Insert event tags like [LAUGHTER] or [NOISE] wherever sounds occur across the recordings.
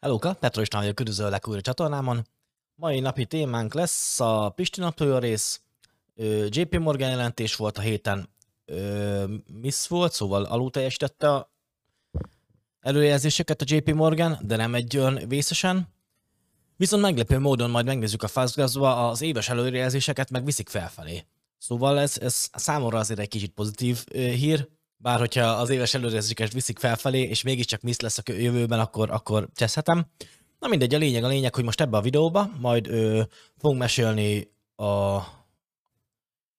Hellóka, Petro István vagyok, üdvözöllek újra a csatornámon. Mai napi témánk lesz a Pisti rész, JP Morgan jelentés volt a héten, miss volt, szóval alul teljesítette a előjelzéseket a JP Morgan, de nem egy olyan vészesen. Viszont meglepő módon majd megnézzük a Fastgraphs-ba az éves előrejelzéseket, meg viszik felfelé. Szóval ez, ez számomra azért egy kicsit pozitív hír, bár hogyha az éves előrejelzéseket viszik felfelé, és mégiscsak misz lesz a jövőben, akkor, akkor cseszhetem. Na mindegy, a lényeg a lényeg, hogy most ebbe a videóba majd ö, fogunk mesélni a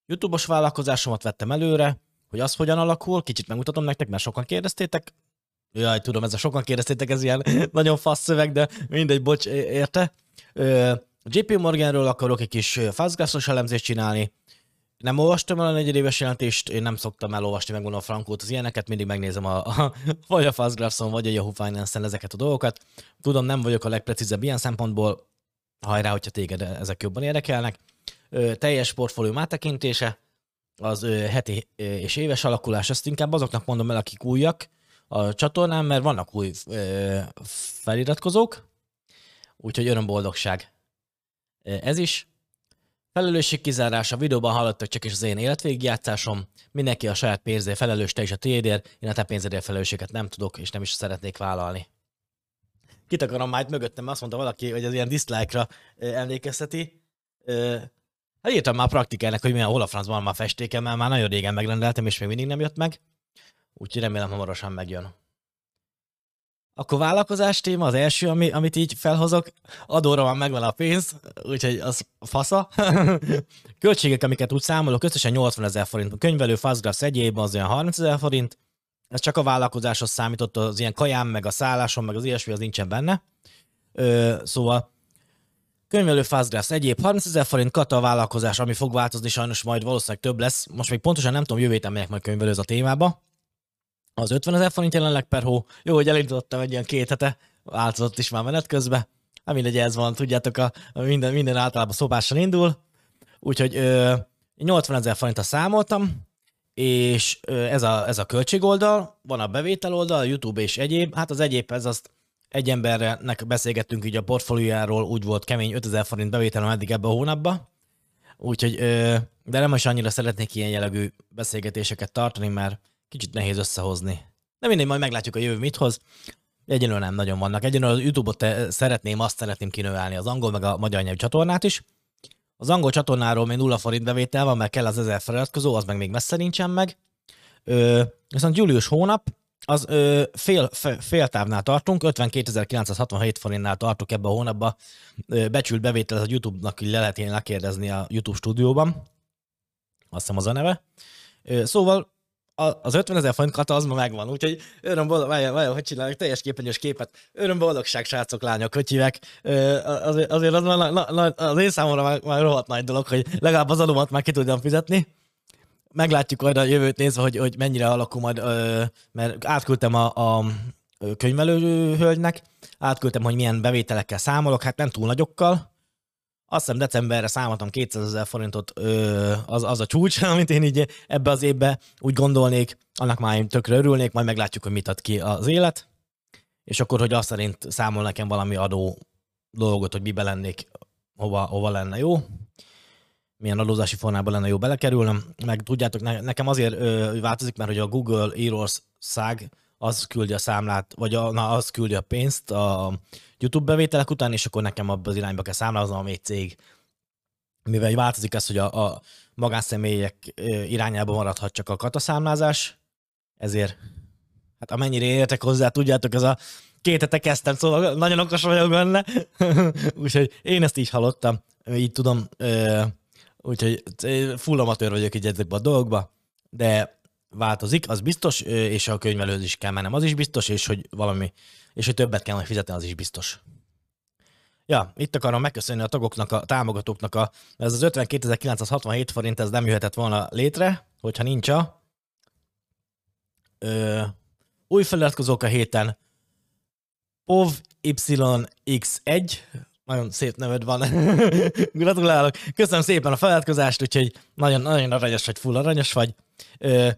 YouTube-os vállalkozásomat vettem előre, hogy az hogyan alakul, kicsit megmutatom nektek, mert sokan kérdeztétek. Jaj, tudom, ez a sokan kérdeztétek, ez ilyen [LAUGHS] nagyon fasz szöveg, de mindegy, bocs, érte. Ö, JP Morganről akarok egy kis fastgraphs elemzést csinálni, nem olvastam el a negyedéves jelentést, én nem szoktam elolvasni, megmondom a frankót az ilyeneket, mindig megnézem a, a vagy a Fastgraphs-on, vagy a Yahoo Finance-en ezeket a dolgokat. Tudom, nem vagyok a legprecízebb ilyen szempontból, hajrá, hogyha téged ezek jobban érdekelnek. Ö, teljes portfólió áttekintése, az ö, heti és éves alakulás, ezt inkább azoknak mondom el, akik újak a csatornán, mert vannak új ö, feliratkozók, úgyhogy örömboldogság ez is. Felelősségkizárás, a videóban hallottak csak is az én életvégigjátszásom. Mindenki a saját pénzért felelős, te is a tiédért. Én a te pénzedért felelősséget nem tudok, és nem is szeretnék vállalni. Kit akarom már itt mögöttem, azt mondta valaki, hogy ez ilyen dislike-ra emlékezteti. Hát írtam már praktikának, hogy milyen hol a francban már festékem, mert már nagyon régen megrendeltem, és még mindig nem jött meg. Úgyhogy remélem hamarosan megjön. Akkor vállalkozás téma, az első, ami, amit így felhozok. Adóra van megvan a pénz, úgyhogy az fasza. [LAUGHS] Költségek, amiket úgy számolok, összesen 80 ezer forint. A könyvelő, fastgraphs egyéb az olyan 30 ezer forint. Ez csak a vállalkozáshoz számított, az ilyen kajám, meg a szállásom, meg az ilyesmi, az nincsen benne. Ö, szóval könyvelő, fastgraphs egyéb 30 ezer forint, kata a vállalkozás, ami fog változni, sajnos majd valószínűleg több lesz. Most még pontosan nem tudom, jövő héten megyek majd könyvelőz a témába az 50 ezer forint jelenleg per hó. Jó, hogy elindítottam egy ilyen két hete, változott is már menet közben. Hát mindegy, ez van, tudjátok, a, minden, minden általában szopással indul. Úgyhogy ö, 80 ezer forintra számoltam, és ö, ez, a, ez a költségoldal, van a bevétel oldal, a YouTube és egyéb. Hát az egyéb, ez azt egy embernek beszélgettünk így a portfóliójáról, úgy volt kemény 5000 forint bevételem eddig ebbe a hónapba. Úgyhogy, ö, de nem is annyira szeretnék ilyen jellegű beszélgetéseket tartani, mert kicsit nehéz összehozni. De mindegy, majd meglátjuk a jövő mit hoz. Egyelőre nem nagyon vannak. Egyelőre az YouTube-ot szeretném, azt szeretném kinövelni az angol, meg a magyar nyelvű csatornát is. Az angol csatornáról még nulla forint bevétel van, mert kell az ezer feliratkozó, az meg még messze nincsen meg. Ö, viszont július hónap, az ö, fél, fél, távnál tartunk, 52.967 forintnál tartok ebbe a hónapba. Ö, becsült bevétel az a YouTube-nak, így le lehet ilyen lekérdezni a YouTube stúdióban. Azt hiszem az a neve. Ö, szóval az 50 ezer forint kata az ma megvan, úgyhogy öröm boldog, várjál, várjál, hogy csinálok, teljes képernyős képet. Öröm boldogság, srácok, lányok, hogy hívják. Azért, az, már, na, az én számomra már, már rohadt nagy dolog, hogy legalább az adómat már ki tudjam fizetni. Meglátjuk majd a jövőt nézve, hogy, hogy mennyire alakul majd, mert átküldtem a, a könyvelő hölgynek, átküldtem, hogy milyen bevételekkel számolok, hát nem túl nagyokkal, azt hiszem decemberre számoltam 200 ezer forintot, ö, az, az a csúcs, [LAUGHS] amit én így ebbe az évbe úgy gondolnék, annak már én tökre örülnék, majd meglátjuk, hogy mit ad ki az élet, és akkor, hogy azt szerint számol nekem valami adó dolgot, hogy mibe lennék, hova, hova lenne jó, milyen adózási formában lenne jó belekerülnöm, meg tudjátok, ne, nekem azért ö, változik, mert hogy a Google Írország az küldi a számlát, vagy a, na, az küldi a pénzt a YouTube bevételek után, és akkor nekem abban az irányba kell számláznom, egy cég. Mivel változik ez, hogy a, a magánszemélyek irányába maradhat csak a kataszámlázás, ezért, hát amennyire értek hozzá, tudjátok, ez a két hete kezdtem, szóval nagyon okos vagyok benne, [LAUGHS] úgyhogy én ezt így hallottam, így tudom, úgyhogy full amatőr vagyok így ezekben a dolgokban, de változik, az biztos, és a könyvelőhöz is kell mennem, az is biztos, és hogy valami, és hogy többet kell majd fizetni, az is biztos. Ja, itt akarom megköszönni a tagoknak, a támogatóknak, a, ez az 52.967 forint, ez nem jöhetett volna létre, hogyha nincs a ö, új feliratkozók a héten, POV YX1, nagyon szép neved van. [LAUGHS] Gratulálok. Köszönöm szépen a feliratkozást, úgyhogy nagyon, nagyon aranyos vagy, full aranyos vagy. Ö,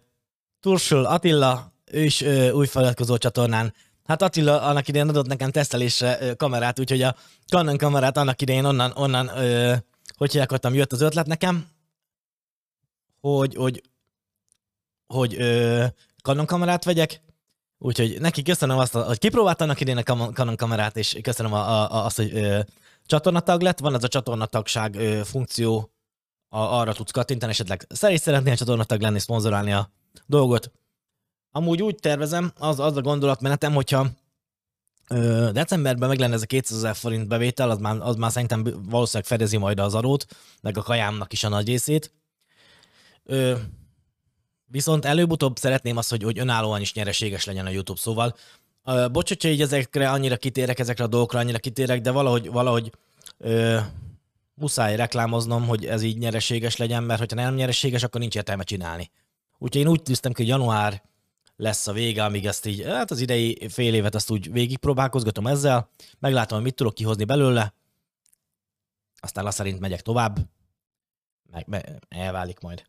Tursul Attila, is ö, új feliratkozó csatornán. Hát Attila annak idején adott nekem tesztelésre kamerát, úgyhogy a Canon kamerát annak idején onnan, onnan ö, hogy hívják, jött az ötlet nekem, hogy, hogy, hogy ö, Canon kamerát vegyek, úgyhogy neki köszönöm azt, hogy kipróbáltam annak idején a Canon kamerát, és köszönöm a, a, azt, hogy ö, csatornatag lett. Van az a csatornatagság ö, funkció, a, arra tudsz kattintani, esetleg szeretnél csatornatag lenni, szponzorálni a dolgot. Amúgy úgy tervezem, az, az a gondolatmenetem, hogyha ö, decemberben meg lenne ez a 200 ezer forint bevétel, az már, az már szerintem valószínűleg fedezi majd az adót, meg a kajámnak is a nagy részét. Ö, viszont előbb-utóbb szeretném azt, hogy, hogy önállóan is nyereséges legyen a YouTube, szóval ö, bocs, hogyha így ezekre annyira kitérek, ezekre a dolgokra annyira kitérek, de valahogy, valahogy ö, muszáj reklámoznom, hogy ez így nyereséges legyen, mert hogyha nem nyereséges, akkor nincs értelme csinálni. Úgyhogy én úgy tűztem hogy január lesz a vége, amíg ezt így, hát az idei fél évet azt úgy végigpróbálkozgatom ezzel, meglátom, hogy mit tudok kihozni belőle, aztán azt szerint megyek tovább, meg, meg elválik majd.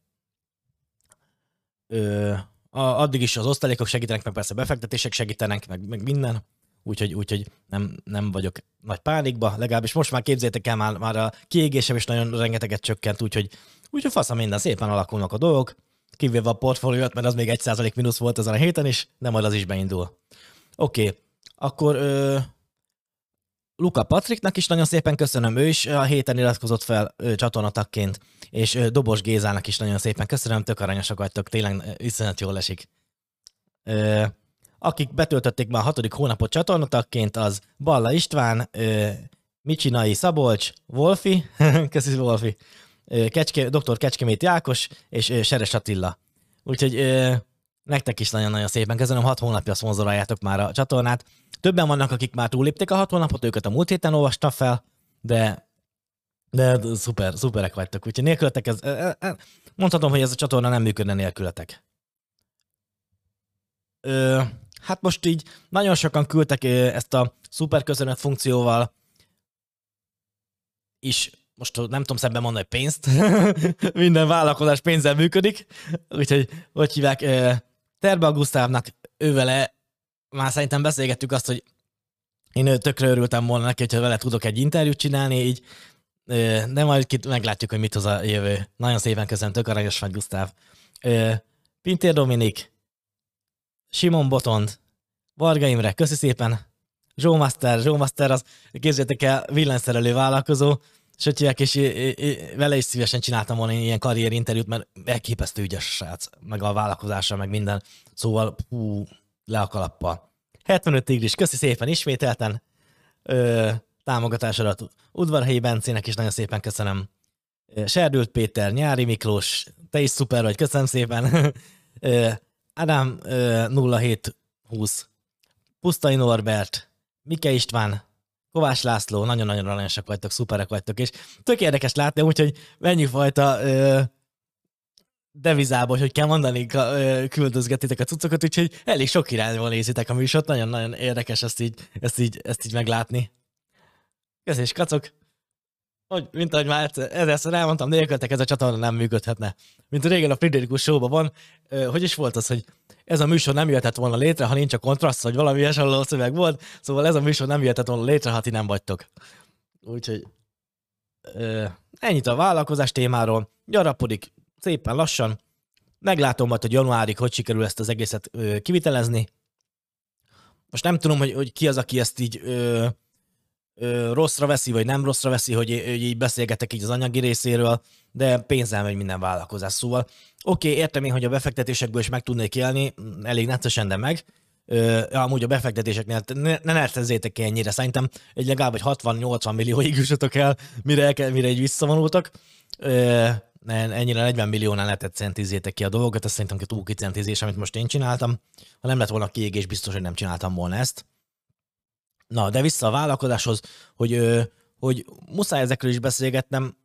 Ö, a, addig is az osztalékok segítenek, meg persze befektetések segítenek, meg, meg minden, úgyhogy, úgyhogy nem, nem vagyok nagy pánikba, legalábbis most már képzétek el, már, már a kiégésem is nagyon rengeteget csökkent, úgyhogy, úgyhogy faszom minden, szépen alakulnak a dolgok, kivéve a portfóliót, mert az még 1% mínusz volt ezen a héten is, de majd az is beindul. Oké, okay. akkor ö, Luka Patriknak is nagyon szépen köszönöm, ő is a héten iratkozott fel ö, csatornatakként, és ö, Dobos Gézának is nagyon szépen köszönöm, tök aranyosak vagytok, tényleg iszonyat jól esik. Ö, akik betöltötték már a hatodik hónapot csatornatakként, az Balla István, ö, Micsinai Szabolcs, Wolfi, [LAUGHS] köszi Wolfi, Kecske, dr. Kecskemét Jákos és Seres Attila. Úgyhogy nektek is nagyon-nagyon szépen köszönöm, hat hónapja szponzoráljátok már a csatornát. Többen vannak, akik már túlépték a hat hónapot, őket a múlt héten olvastam fel, de de szuper, szuperek vagytok, úgyhogy nélkületek ez, mondhatom, hogy ez a csatorna nem működne nélkületek. Ö, hát most így nagyon sokan küldtek ezt a szuper köszönet funkcióval is most nem tudom szemben mondani pénzt, [LAUGHS] minden vállalkozás pénzzel működik, úgyhogy hogy hívják, Terbe Gusztávnak ővele már szerintem beszélgettük azt, hogy én tökre örültem volna neki, hogyha vele tudok egy interjút csinálni, így de majd itt meglátjuk, hogy mit hoz a jövő. Nagyon szépen köszönöm, tök aranyos vagy, Gusztáv. Pintér Dominik, Simon Botond, Varga Imre, köszi szépen, Joe Master, Joe Master az, képzeljétek el, villanyszerelő vállalkozó, Sötyek, és vele is szívesen csináltam volna ilyen karrierinterjút, mert elképesztő ügyes srác, meg a vállalkozása, meg minden. Szóval, hú, le a kalappal. 75 tigris, köszi szépen ismételten ö, támogatásodat. Udvarhelyi Bencének is nagyon szépen köszönöm. Serdült Péter, Nyári Miklós, te is szuper vagy, köszönöm szépen. Ádám 0720, Pusztai Norbert, Mike István, Kovács László, nagyon-nagyon aranyosak vagytok, szuperek vagytok, és tök érdekes látni, úgyhogy mennyi fajta ö, devizából, hogy kell mondani, küldözgetitek a cuccokat, úgyhogy elég sok irányból nézitek a műsort, nagyon-nagyon érdekes ezt így, ezt így, ezt így meglátni. Köszönöm, kacok! Hogy, mint ahogy már ezerszer elmondtam, nélkültek ez a csatorna nem működhetne. Mint régen a Friderikus show van, hogy is volt az, hogy ez a műsor nem jöhetett volna létre, ha nincs a kontraszt, vagy valami hasonló szöveg volt, szóval ez a műsor nem jöhetett volna létre, ha ti nem vagytok. Úgyhogy ennyit a vállalkozás témáról, gyarapodik szépen lassan, meglátom majd, hogy januárig hogy sikerül ezt az egészet kivitelezni. Most nem tudom, hogy, hogy ki az, aki ezt így ö, rosszra veszi, vagy nem rosszra veszi, hogy, hogy így beszélgetek így az anyagi részéről, de pénzzel megy minden vállalkozás. Szóval oké, okay, értem én, hogy a befektetésekből is meg tudnék élni, elég neccesen, de meg. Ö, amúgy a befektetéseknél ne, ne nertezzétek ki ennyire, szerintem egy legalább egy 60-80 millióig jussatok el, mire, el, mire így visszavonultak. Ö, ennyire 40 milliónál lehetett centizétek ki a dolgokat, ez szerintem túl kicentizés, amit most én csináltam. Ha nem lett volna kiégés, biztos, hogy nem csináltam volna ezt. Na, de vissza a vállalkozáshoz, hogy, hogy muszáj ezekről is beszélgetnem,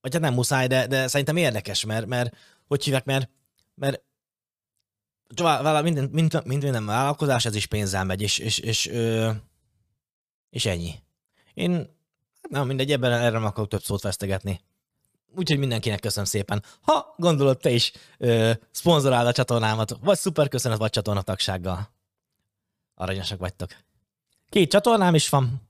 vagy hát nem muszáj, de, de szerintem érdekes, mert, mert hogy hívják, mert, mert minden, mind, mind, minden vállalkozás, ez is pénzzel megy, és, és, és, és, ennyi. Én, hát nem mindegy, ebben erre nem akarok több szót vesztegetni. Úgyhogy mindenkinek köszönöm szépen. Ha gondolod, te is ö, szponzorál a csatornámat, vagy szuper köszönet, vagy csatornatagsággal Aranyosak vagytok. Két csatornám is van.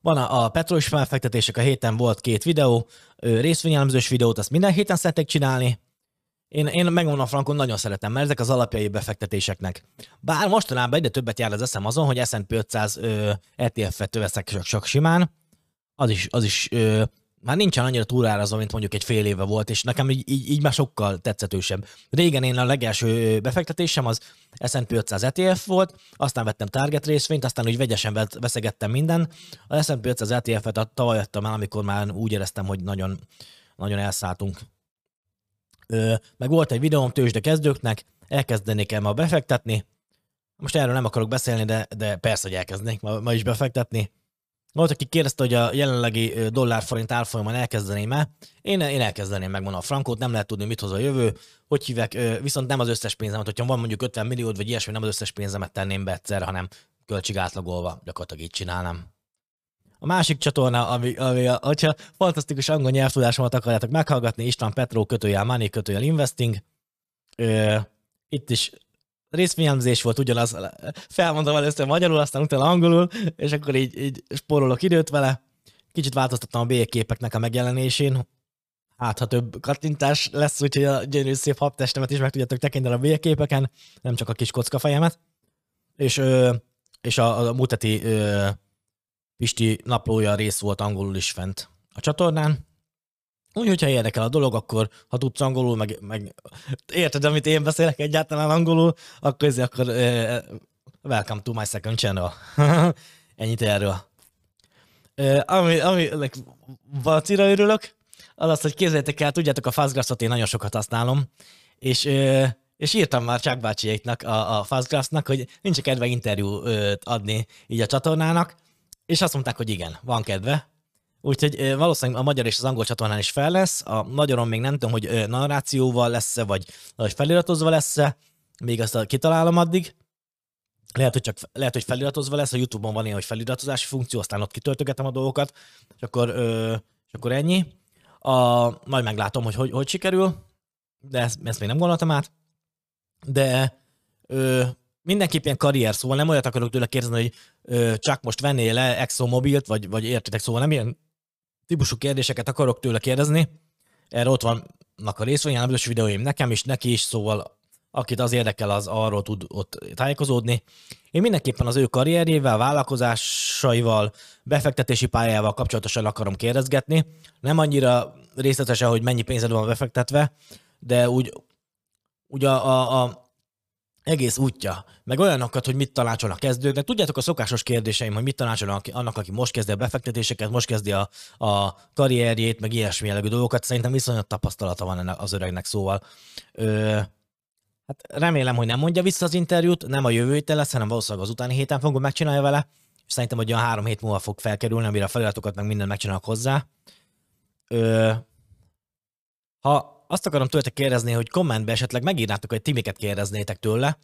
Van a, a petrolis felfektetések, a héten volt két videó, részvényelemzős videót, azt minden héten szeretek csinálni. Én, én megmondom frankon, nagyon szeretem, mert ezek az alapjai befektetéseknek. Bár mostanában egyre többet jár az eszem azon, hogy S&P 500 ETF-et veszek csak, csak simán, az is, az is ö, már nincsen annyira túlárazva, mint mondjuk egy fél éve volt, és nekem így, így, így már sokkal tetszetősebb. Régen én a legelső befektetésem az S&P 500 ETF volt, aztán vettem Target részvényt, aztán úgy vegyesen veszegettem minden. A S&P 500 ETF-et tavaly vettem el, amikor már úgy éreztem, hogy nagyon, nagyon elszálltunk. Ö, meg volt egy videóm tőzsde kezdőknek, elkezdenék el ma befektetni. Most erről nem akarok beszélni, de, de persze, hogy elkezdenék ma, ma is befektetni volt, aki kérdezte, hogy a jelenlegi dollár-forint árfolyamon elkezdeném-e. Én, én elkezdeném megmondani a frankót, nem lehet tudni, mit hoz a jövő. Hogy hívek, viszont nem az összes pénzemet, hogyha van mondjuk 50 milliód, vagy ilyesmi, nem az összes pénzemet tenném be egyszer, hanem költség átlagolva, gyakorlatilag így csinálnám. A másik csatorna, ami, ami a, hogyha fantasztikus angol nyelvtudásomat akarjátok meghallgatni, István Petró kötőjel Money kötőjel Investing. Ö, itt is részvényelmzés volt ugyanaz, felmondom először magyarul, aztán utána angolul, és akkor így, így spórolok időt vele. Kicsit változtattam a bélyegképeknek a megjelenésén, hát ha több kattintás lesz, úgyhogy a gyönyörű szép habtestemet is meg tudjátok tekinteni a bélyegképeken, nem csak a kis kockafejemet. És, ö, és a, a muteti ö, Pisti naplója rész volt angolul is fent a csatornán. Úgy, hogyha érdekel a dolog, akkor ha tudsz angolul, meg, meg érted, amit én beszélek egyáltalán angolul, akkor ez akkor uh, welcome to my second channel. [LAUGHS] Ennyit erről. Uh, ami, ami valacira örülök, az az, hogy képzeljétek el, tudjátok, a Fastgraphs-ot én nagyon sokat használom, és, uh, és írtam már Chuck bácsiéknak, a, a Fastgraphs-nak, hogy nincs kedve interjút adni így a csatornának, és azt mondták, hogy igen, van kedve, Úgyhogy valószínűleg a magyar és az angol csatornán is fel lesz. A magyaron még nem tudom, hogy narrációval lesz-e, vagy, vagy feliratozva lesz-e. Még azt kitalálom addig. Lehet, hogy csak lehet, hogy feliratozva lesz, a YouTube-on van ilyen, hogy feliratozási funkció, aztán ott kitöltögetem a dolgokat, és akkor, ö, és akkor ennyi. A, majd meglátom, hogy hogy, hogy sikerül, de ezt, ezt még nem gondoltam át. De ö, mindenképp ilyen karrier, szóval nem olyat akarok tőle kérdezni, hogy ö, csak most vennél le ExoMobilt, vagy, vagy értitek, szóval nem ilyen típusú kérdéseket akarok tőle kérdezni. Erre ott vannak a részvényelemzős videóim nekem is, neki is, szóval akit az érdekel, az arról tud ott tájékozódni. Én mindenképpen az ő karrierjével, vállalkozásaival, befektetési pályával kapcsolatosan akarom kérdezgetni. Nem annyira részletesen, hogy mennyi pénzed van befektetve, de úgy, úgy a, a, a egész útja, meg olyanokat, hogy mit tanácsolnak kezdőknek. Tudjátok, a szokásos kérdéseim, hogy mit tanácsolnak annak, aki most kezdi a befektetéseket, most kezdi a, a karrierjét, meg ilyesmi jellegű dolgokat. Szerintem viszonylag tapasztalata van ennek az öregnek, szóval ö, hát remélem, hogy nem mondja vissza az interjút, nem a jövő héten lesz, hanem valószínűleg az utáni héten fogom megcsinálni vele, és szerintem, hogy olyan három hét múlva fog felkerülni, amire a feliratokat meg minden megcsinálok hozzá. Ö, ha azt akarom tőletek kérdezni, hogy kommentbe esetleg megírnátok, hogy ti kérdeznétek tőle,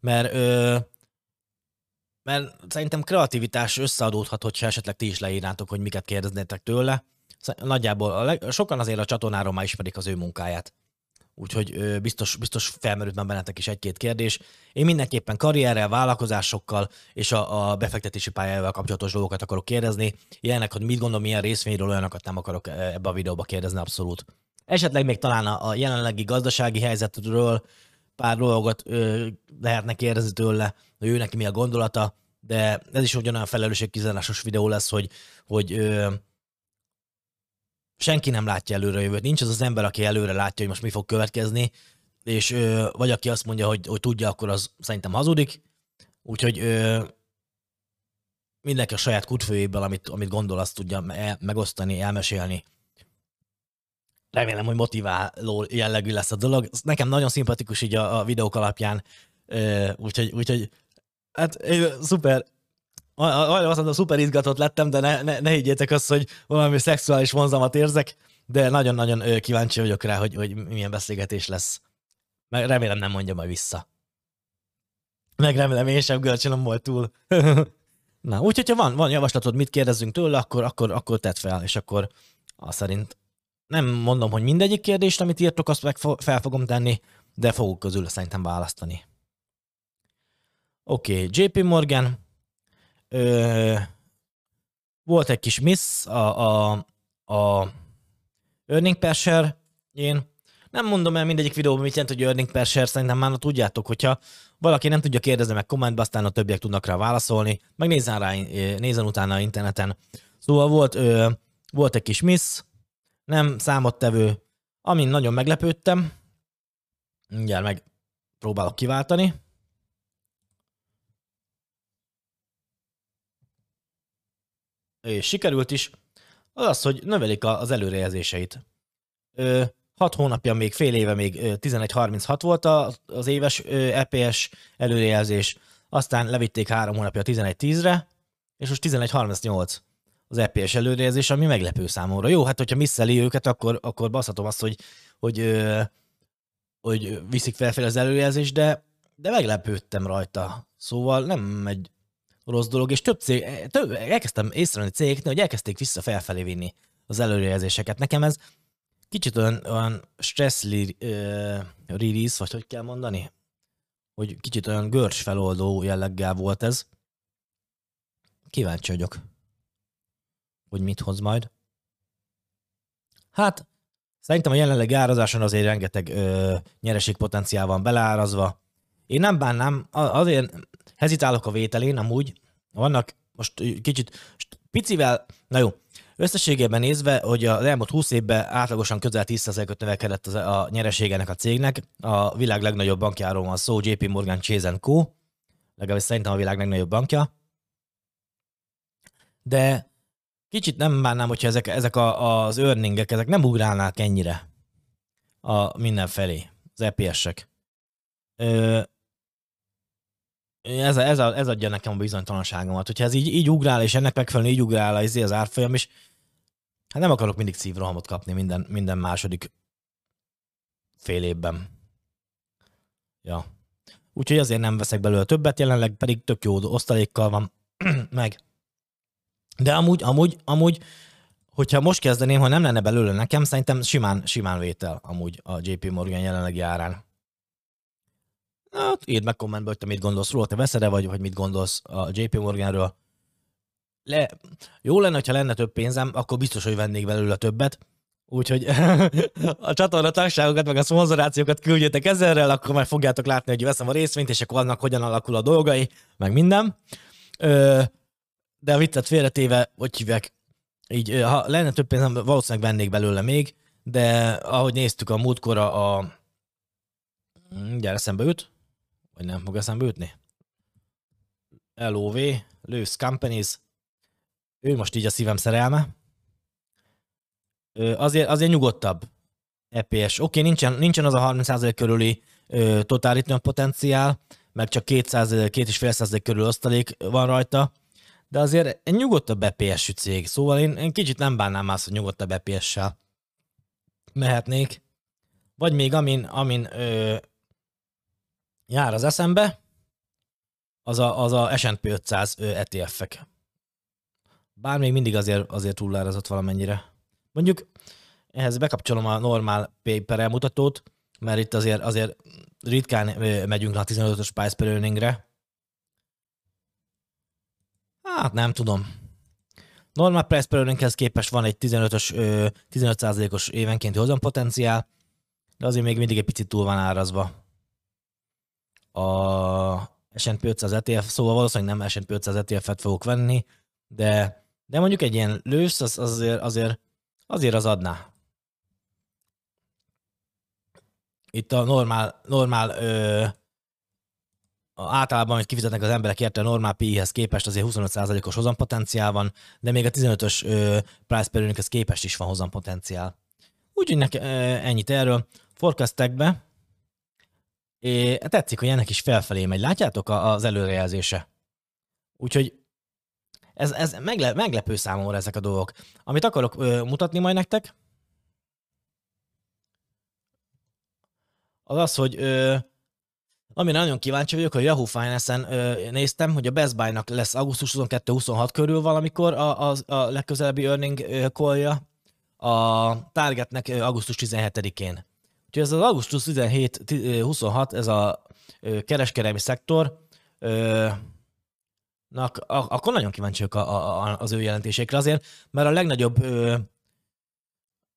mert, ö, mert szerintem kreativitás összeadódhat, hogyha esetleg ti is leírnátok, hogy miket kérdeznétek tőle. Nagyjából a leg, sokan azért a csatornáról már ismerik az ő munkáját. Úgyhogy ö, biztos, biztos felmerült már bennetek is egy-két kérdés. Én mindenképpen karrierrel, vállalkozásokkal és a, a befektetési pályával kapcsolatos dolgokat akarok kérdezni. Ilyenek, hogy mit gondol, milyen részvényről, olyanokat nem akarok ebbe a videóba kérdezni abszolút. Esetleg még talán a, jelenlegi gazdasági helyzetről pár dolgot ö, lehetne kérdezni tőle, hogy ő neki mi a gondolata, de ez is ugyanolyan felelősségkizárásos videó lesz, hogy, hogy ö, senki nem látja előre a jövőt. Nincs az az ember, aki előre látja, hogy most mi fog következni, és ö, vagy aki azt mondja, hogy, hogy tudja, akkor az szerintem hazudik. Úgyhogy ö, mindenki a saját kutfőjéből, amit, amit gondol, azt tudja megosztani, elmesélni remélem, hogy motiváló jellegű lesz a dolog. Nekem nagyon szimpatikus így a, a videók alapján, úgyhogy, úgyhogy hát szuper, azt mondom, szuper izgatott lettem, de ne, ne, ne higgyétek azt, hogy valami szexuális vonzamat érzek, de nagyon-nagyon kíváncsi vagyok rá, hogy, hogy milyen beszélgetés lesz. Meg remélem nem mondja majd vissza. Meg remélem én sem görcsölöm volt túl. [LAUGHS] Na, úgyhogy ha van, van javaslatod, mit kérdezzünk tőle, akkor, akkor, akkor tedd fel, és akkor azt szerint nem mondom, hogy mindegyik kérdést, amit írtok, azt meg fel fogom tenni, de fogok közül szerintem választani. Oké, okay, JP Morgan, ö, volt egy kis miss a, a, a earning per share, én nem mondom el mindegyik videóban, mit jelent, hogy earning per share, szerintem már tudjátok, hogyha valaki nem tudja kérdezni meg kommentbe, aztán a többiek tudnak rá válaszolni, meg nézzen rá, nézzen utána a interneten. Szóval volt, ö, volt egy kis miss, nem számottevő, amin nagyon meglepődtem, mindjárt meg próbálok kiváltani. És sikerült is, az az, hogy növelik az előrejelzéseit. Ö, 6 hónapja, még fél éve még 11.36 volt az éves EPS előrejelzés, aztán levitték három hónapja 11.10-re, és most 11.38 az EPS előrejelzés, ami meglepő számomra. Jó, hát hogyha misszeli őket, akkor, akkor baszhatom azt, hogy, hogy, hogy viszik felfelé az előrejelzés, de, de meglepődtem rajta. Szóval nem egy rossz dolog, és több cég, több, elkezdtem észrevenni cégeknél, hogy elkezdték vissza felfelé vinni az előrejelzéseket. Nekem ez kicsit olyan, olyan stress release, vagy hogy kell mondani? Hogy kicsit olyan görcs feloldó jelleggel volt ez. Kíváncsi vagyok, hogy mit hoz majd. Hát, szerintem a jelenlegi árazáson azért rengeteg ö, nyereségpotenciál van beleárazva. Én nem bánnám, azért hezitálok a vételén, amúgy vannak most kicsit picivel, na jó, Összességében nézve, hogy az elmúlt 20 évben átlagosan közel 10%-ot növekedett a nyereségenek a cégnek, a világ legnagyobb bankjáról van szó, JP Morgan Chase Co. Legalábbis szerintem a világ legnagyobb bankja. De kicsit nem bánnám, hogyha ezek, ezek a, az earningek, ezek nem ugrálnák ennyire a mindenfelé, az EPS-ek. ez, ez, ez adja nekem a bizonytalanságomat. Hogyha ez így, így ugrál, és ennek megfelelően így ugrál az, az árfolyam, és Hát nem akarok mindig szívrohamot kapni minden, minden második fél évben. Ja. Úgyhogy azért nem veszek belőle többet, jelenleg pedig tök jó osztalékkal van [CLEARS THROAT] meg. De amúgy, amúgy, amúgy, hogyha most kezdeném, ha nem lenne belőle nekem, szerintem simán, simán vétel amúgy a JP Morgan jelenlegi árán. Hát, írd meg kommentbe, hogy te mit gondolsz róla, te veszed vagy, vagy mit gondolsz a JP Morganről le, jó lenne, ha lenne több pénzem, akkor biztos, hogy vennék belőle többet. Úgyhogy [LAUGHS] a csatorna tagságokat, meg a szponzorációkat küldjétek ezerrel, akkor majd fogjátok látni, hogy veszem a részvényt, és akkor annak hogyan alakul a dolgai, meg minden. De a viccet félretéve, hogy hívják, így, ha lenne több pénzem, valószínűleg vennék belőle még, de ahogy néztük a múltkor a, a gyere eszembe őt, vagy nem fog eszembe ütni? LOV, Loose Companies, ő most így a szívem szerelme. Azért, azért nyugodtabb EPS. Oké, okay, nincsen, nincsen az a 30% körüli ö, total return potenciál, meg csak 200, 2,5% körül osztalék van rajta, de azért egy nyugodtabb EPS-ű cég, szóval én, én kicsit nem bánnám azt, hogy nyugodtabb EPS-sel mehetnék. Vagy még amin, amin ö, jár az eszembe, az a, az a S&P 500 ETF-ek. Bár még mindig azért, azért túlárazott valamennyire. Mondjuk ehhez bekapcsolom a normál paper elmutatót, mert itt azért, azért ritkán megyünk a 15-ös price per earningre. Hát nem tudom. Normál price per earninghez képest van egy 15-ös, 15%-os évenkénti hozampotenciál, de azért még mindig egy picit túl van árazva. A S&P 500 ETF, szóval valószínűleg nem S&P 500 ETF-et fogok venni, de de mondjuk egy ilyen lősz, az azért, azért, azért az adná. Itt a normál, normál ö, általában, hogy kifizetnek az emberek érte a normál PI-hez képest azért 25%-os hozampotenciál van, de még a 15-ös ö, price per képest is van hozampotenciál. Úgyhogy nek, ö, ennyit erről. Forecastekbe É, tetszik, hogy ennek is felfelé megy. Látjátok az előrejelzése? Úgyhogy ez, ez megle, meglepő számomra ezek a dolgok. Amit akarok ö, mutatni majd nektek, az az, hogy ö, ami nagyon kíváncsi vagyok, hogy Yahoo Finance-en ö, néztem, hogy a Best Buy-nak lesz augusztus 22-26 körül valamikor a, a, a legközelebbi earning call a Targetnek augusztus 17-én. Úgyhogy ez az augusztus 17-26, ez a kereskedelmi szektor, ö, nak, akkor nagyon kíváncsiak a, a, az ő jelentésekre azért, mert a legnagyobb ö,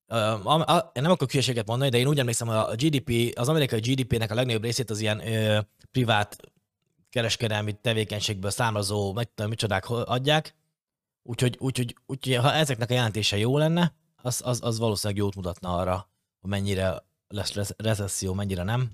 a, nem akarok hülyeséget mondani, de én úgy emlékszem, hogy a GDP, az amerikai GDP-nek a legnagyobb részét az ilyen ö, privát kereskedelmi tevékenységből származó, meg tudom, micsodák adják. Úgyhogy, úgyhogy, úgyhogy, ha ezeknek a jelentése jó lenne, az, az, az valószínűleg jót mutatna arra, hogy mennyire lesz recesszió, mennyire nem.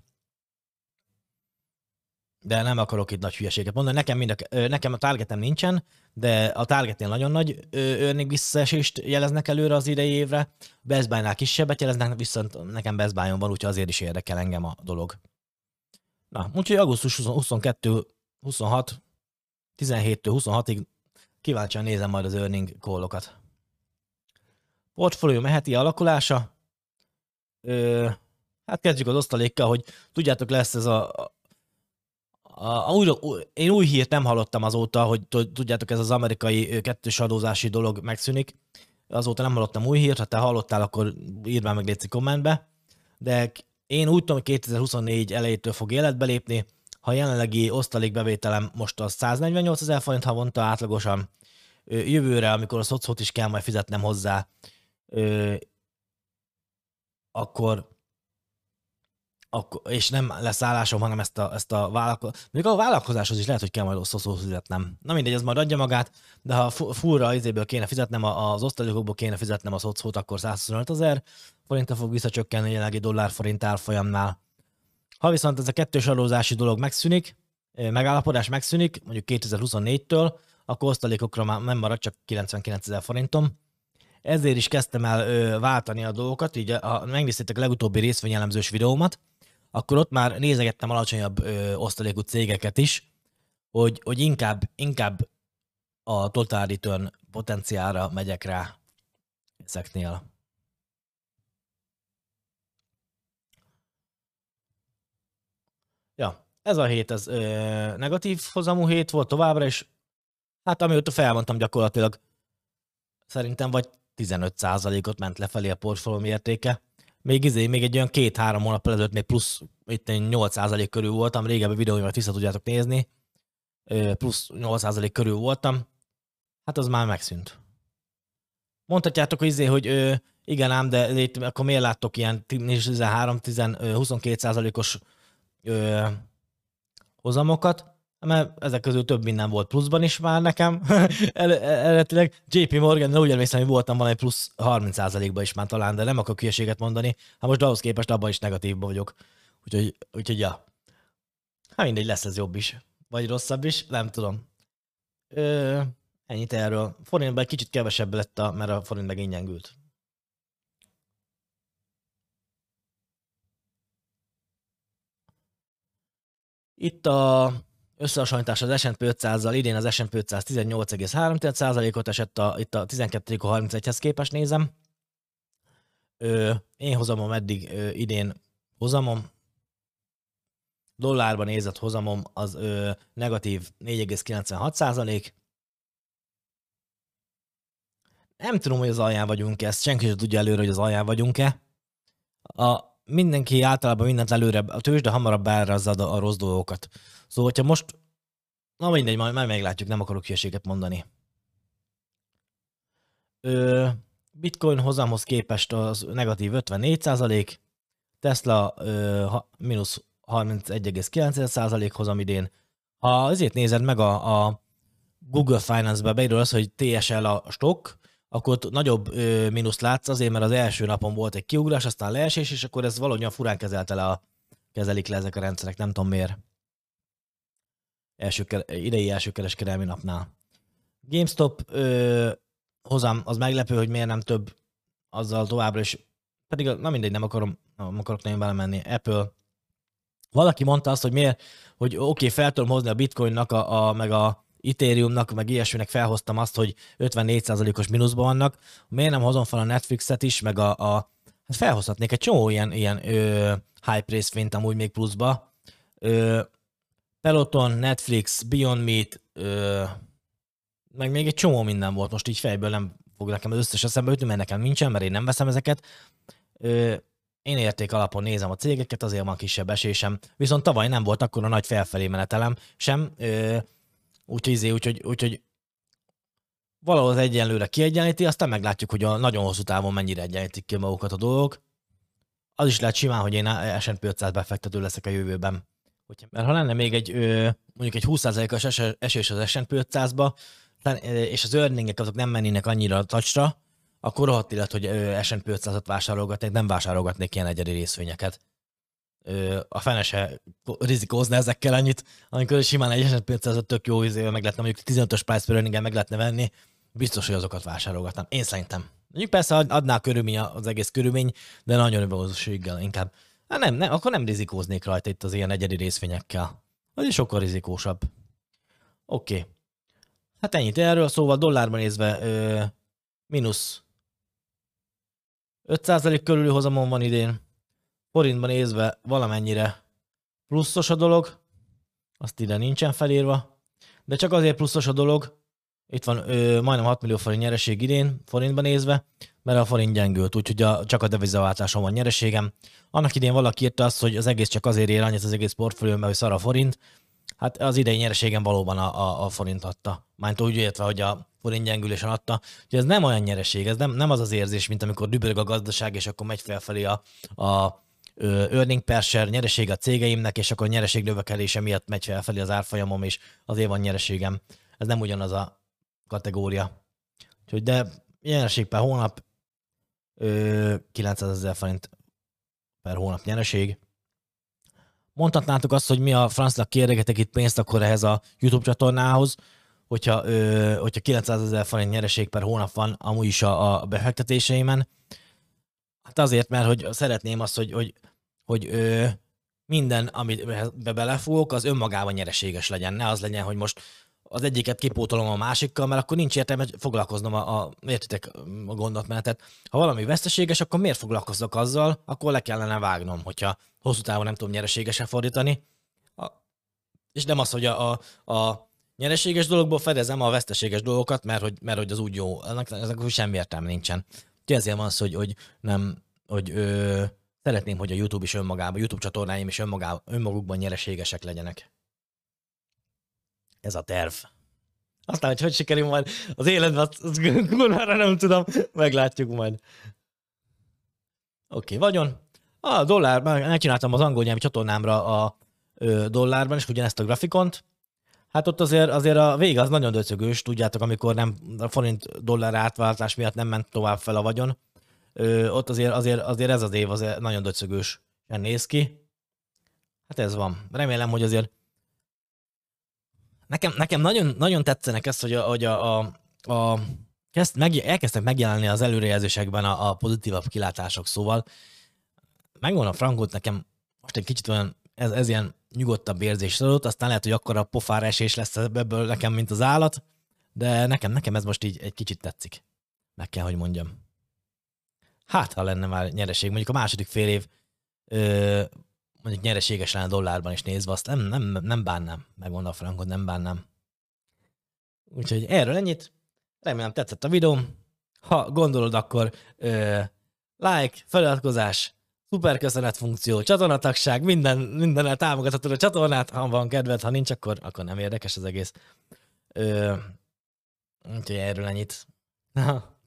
De nem akarok itt nagy hülyeséget mondani. Nekem, mind a, nekem a targetem nincsen, de a targetnél nagyon nagy earning visszaesést jeleznek előre az idei évre. Best Buy-nál kisebbet jeleznek, viszont nekem Best Buy-on van, úgyhogy azért is érdekel engem a dolog. Na, úgyhogy augusztus 22, 26, 17-től 26-ig kíváncsian nézem majd az earning call-okat. Portfólió meheti alakulása. Ö, hát kezdjük az osztalékkal, hogy tudjátok, lesz ez a, a, újra, én új hírt nem hallottam azóta, hogy tudjátok, ez az amerikai kettős adózási dolog megszűnik. Azóta nem hallottam új hírt, ha te hallottál, akkor írd már meg légy kommentbe. De én úgy tudom, hogy 2024 elejétől fog életbe lépni. Ha jelenlegi osztalékbevételem most az 148 ezer forint havonta átlagosan, jövőre, amikor a szocót is kell majd fizetnem hozzá, akkor akkor, és nem lesz állásom, hanem ezt a, ezt a vállalkozást. Még a vállalkozáshoz is lehet, hogy kell majd szociót fizetnem. Na mindegy, ez majd adja magát, de ha fúra izéből kéne fizetnem, az osztalékokból kéne fizetnem a szocót, akkor 125 ezer forintra fog visszacsökkenni a jelenlegi dollár-forint árfolyamnál. Ha viszont ez a kettős adózási dolog megszűnik, megállapodás megszűnik, mondjuk 2024-től, akkor osztalékokra már nem marad csak 99 ezer forintom. Ezért is kezdtem el váltani a dolgokat, így ha megnéztétek a legutóbbi részvényelemzős videómat, akkor ott már nézegettem alacsonyabb ö, osztalékú cégeket is, hogy, hogy inkább, inkább a total return potenciára megyek rá ezeknél. Ja, ez a hét ez ö, negatív hozamú hét volt továbbra, és hát amióta felmondtam gyakorlatilag szerintem vagy 15%-ot ment lefelé a portfólió értéke. Még izé, még egy olyan két-három hónap ezelőtt még plusz itt 8% körül voltam, régebben videóimat vissza tudjátok nézni, plusz 8% körül voltam, hát az már megszűnt. Mondhatjátok, hogy, izé, hogy igen ám, de itt, akkor miért láttok ilyen 13-22%-os hozamokat? Mert ezek közül több minden volt pluszban is már nekem. [LAUGHS] Eredetileg JP Morgan, úgy emlékszem, hogy voltam valami plusz 30%-ban is már talán, de nem akarok hülyeséget mondani. Hát most ahhoz képest abban is negatívban vagyok. Úgyhogy, úgyhogy ja. Hát mindegy, lesz ez jobb is. Vagy rosszabb is, nem tudom. Ö, ennyit erről. Forintban egy kicsit kevesebb lett, a, mert a forint megint gyengült. Itt a Összehasonlítás az S&P 500-zal, idén az S&P 500 18,3%-ot esett, a, itt a 12 31-hez képest nézem. Ö, én hozamom eddig ö, idén hozamom, dollárban nézett hozamom az ö, negatív 4,96% Nem tudom, hogy az alján vagyunk-e, ezt senki sem tudja előre, hogy az alján vagyunk-e. A, mindenki általában mindent előre, a tőzsde hamarabb beárazzad a, a rossz dolgokat. Szóval, hogyha most, na mindegy, majd, majd meglátjuk, nem akarok hülyeséget mondani. Ö, Bitcoin hozamhoz képest az negatív 54% Tesla ö, ha, mínusz 31,9% hozam idén. Ha azért nézed meg a, a Google Finance-be beírod az, hogy TSL a stock, akkor ott nagyobb ö, mínusz látsz azért, mert az első napon volt egy kiugrás, aztán leesés, és akkor ez valahogyan furán kezelte le a, kezelik le ezek a rendszerek, nem tudom miért első, idei első kereskedelmi napnál. GameStop ö, hozam, az meglepő, hogy miért nem több azzal továbbra is, pedig na mindegy, nem akarom, nem akarok nagyon belemenni. Apple. Valaki mondta azt, hogy miért, hogy oké, okay, fel tudom hozni a bitcoinnak, a, a, meg a Ethereumnak, meg ilyesminek felhoztam azt, hogy 54%-os mínuszban vannak. Miért nem hozom fel a Netflixet is, meg a, a hát felhozhatnék egy csomó ilyen, ilyen ö, hype részvényt amúgy még pluszba. Ö, Peloton, Netflix, Beyond Meat, ö, meg még egy csomó minden volt, most így fejből nem fog nekem az összes eszembe ütni, mert nekem nincsen, mert én nem veszem ezeket. Ö, én érték alapon nézem a cégeket, azért van kisebb esésem, viszont tavaly nem volt akkor a nagy felfelé menetelem sem, úgyhogy, izé, úgyhogy, úgyhogy valahol az egyenlőre kiegyenlíti, aztán meglátjuk, hogy a nagyon hosszú távon mennyire egyenlítik ki magukat a dolgok. Az is lehet simán, hogy én S&P 500 befektető leszek a jövőben. Mert ha lenne még egy mondjuk egy 20%-os esés az S&P 500-ba, és az earningek azok nem mennének annyira a tacsra, akkor rohadt illet, hogy S&P 500-at vásárolgatnék, nem vásárolgatnék ilyen egyedi részvényeket. A fene se rizikózna ezekkel annyit, amikor simán egy S&P 500 tök jó izével meg lehetne, mondjuk 15-ös price per earning meg lehetne venni, biztos, hogy azokat vásárolgatnám. Én szerintem. Mondjuk persze adná körülmény az egész körülmény, de nagyon valószínűséggel inkább. Hát nem, nem, akkor nem rizikóznék rajta itt az ilyen egyedi részvényekkel. Az is sokkal rizikósabb. Oké. Okay. Hát ennyit erről, szóval dollárban nézve ö, mínusz 5% körüli hozamon van idén. Forintban nézve valamennyire pluszos a dolog, azt ide nincsen felírva, de csak azért pluszos a dolog, itt van ö, majdnem 6 millió forint nyereség idén, forintban nézve, mert a forint gyengült, úgyhogy a, csak a devizaváltáson van nyereségem. Annak idén valaki írta azt, hogy az egész csak azért ér annyit az egész portfóliómban, hogy szar a forint. Hát az idei nyereségem valóban a, a, a forint adta. Mányt úgy értve, hogy a forint gyengülésen adta. Úgyhogy ez nem olyan nyereség, ez nem, nem az az érzés, mint amikor dübörög a gazdaság, és akkor megy felfelé a, a earning per share nyereség a cégeimnek, és akkor nyereség növekedése miatt megy felfelé az árfolyamom, és azért van nyereségem. Ez nem ugyanaz a kategória. Úgyhogy de nyereség per hónap 900 ezer forint per hónap nyereség. Mondhatnátok azt, hogy mi a francnak kérgetek itt pénzt akkor ehhez a YouTube csatornához, hogyha, ö, hogyha 900 ezer forint nyereség per hónap van amúgy is a, a befektetéseimen. Hát azért, mert hogy szeretném azt, hogy, hogy, hogy ö, minden, amit be belefúgok, az önmagában nyereséges legyen. Ne az legyen, hogy most az egyiket kipótolom a másikkal, mert akkor nincs értelme foglalkoznom a, a értitek a gondolatmenetet. Ha valami veszteséges, akkor miért foglalkozok azzal, akkor le kellene vágnom, hogyha hosszú távon nem tudom nyereségesen fordítani. A, és nem az, hogy a, a, a nyereséges dologból fedezem a veszteséges dolgokat, mert hogy, mert hogy az úgy jó, ennek, ennek semmi értelme nincsen. Úgyhogy ezért van az, hogy, hogy nem, hogy ö, szeretném, hogy a YouTube is önmagában, YouTube csatornáim is önmagában, önmagukban nyereségesek legyenek. Ez a terv. Aztán, hogy hogy sikerül majd az életben, az kurvára nem tudom, meglátjuk majd. Oké, okay, vagyon. A dollár, megcsináltam az angol nyelvi csatornámra a ö, dollárban is ugyanezt a grafikont. Hát ott azért, azért a vége az nagyon döcögős, tudjátok, amikor nem a forint dollár átváltás miatt nem ment tovább fel a vagyon. Ö, ott azért, azért, azért ez az év azért nagyon döcögős néz ki. Hát ez van. Remélem, hogy azért Nekem, nekem nagyon, nagyon tetszenek ezt, hogy a, hogy a, a, a kezd, meg, elkezdtek megjelenni az előrejelzésekben a, a pozitívabb kilátások, szóval a frankot, nekem most egy kicsit olyan, ez, ez ilyen nyugodtabb érzés adott, aztán lehet, hogy akkor a pofár esés lesz ebből nekem, mint az állat, de nekem, nekem ez most így egy kicsit tetszik. Meg kell, hogy mondjam. Hát, ha lenne már nyereség, mondjuk a második fél év ö, mondjuk nyereséges lenne dollárban is nézve, azt nem, nem, nem bánnám, megmondom a frankot, nem bánnám. Úgyhogy erről ennyit. Remélem tetszett a videóm. Ha gondolod, akkor ö, like, feliratkozás, szuper köszönet funkció, csatornatagság, minden, mindennel támogathatod a csatornát, ha van kedved, ha nincs, akkor, akkor nem érdekes az egész. Ö, úgyhogy erről ennyit.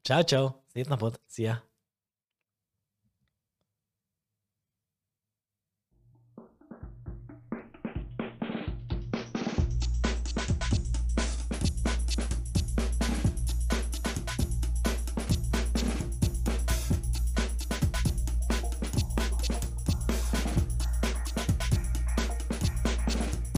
ciao, ciao, szép napot, szia!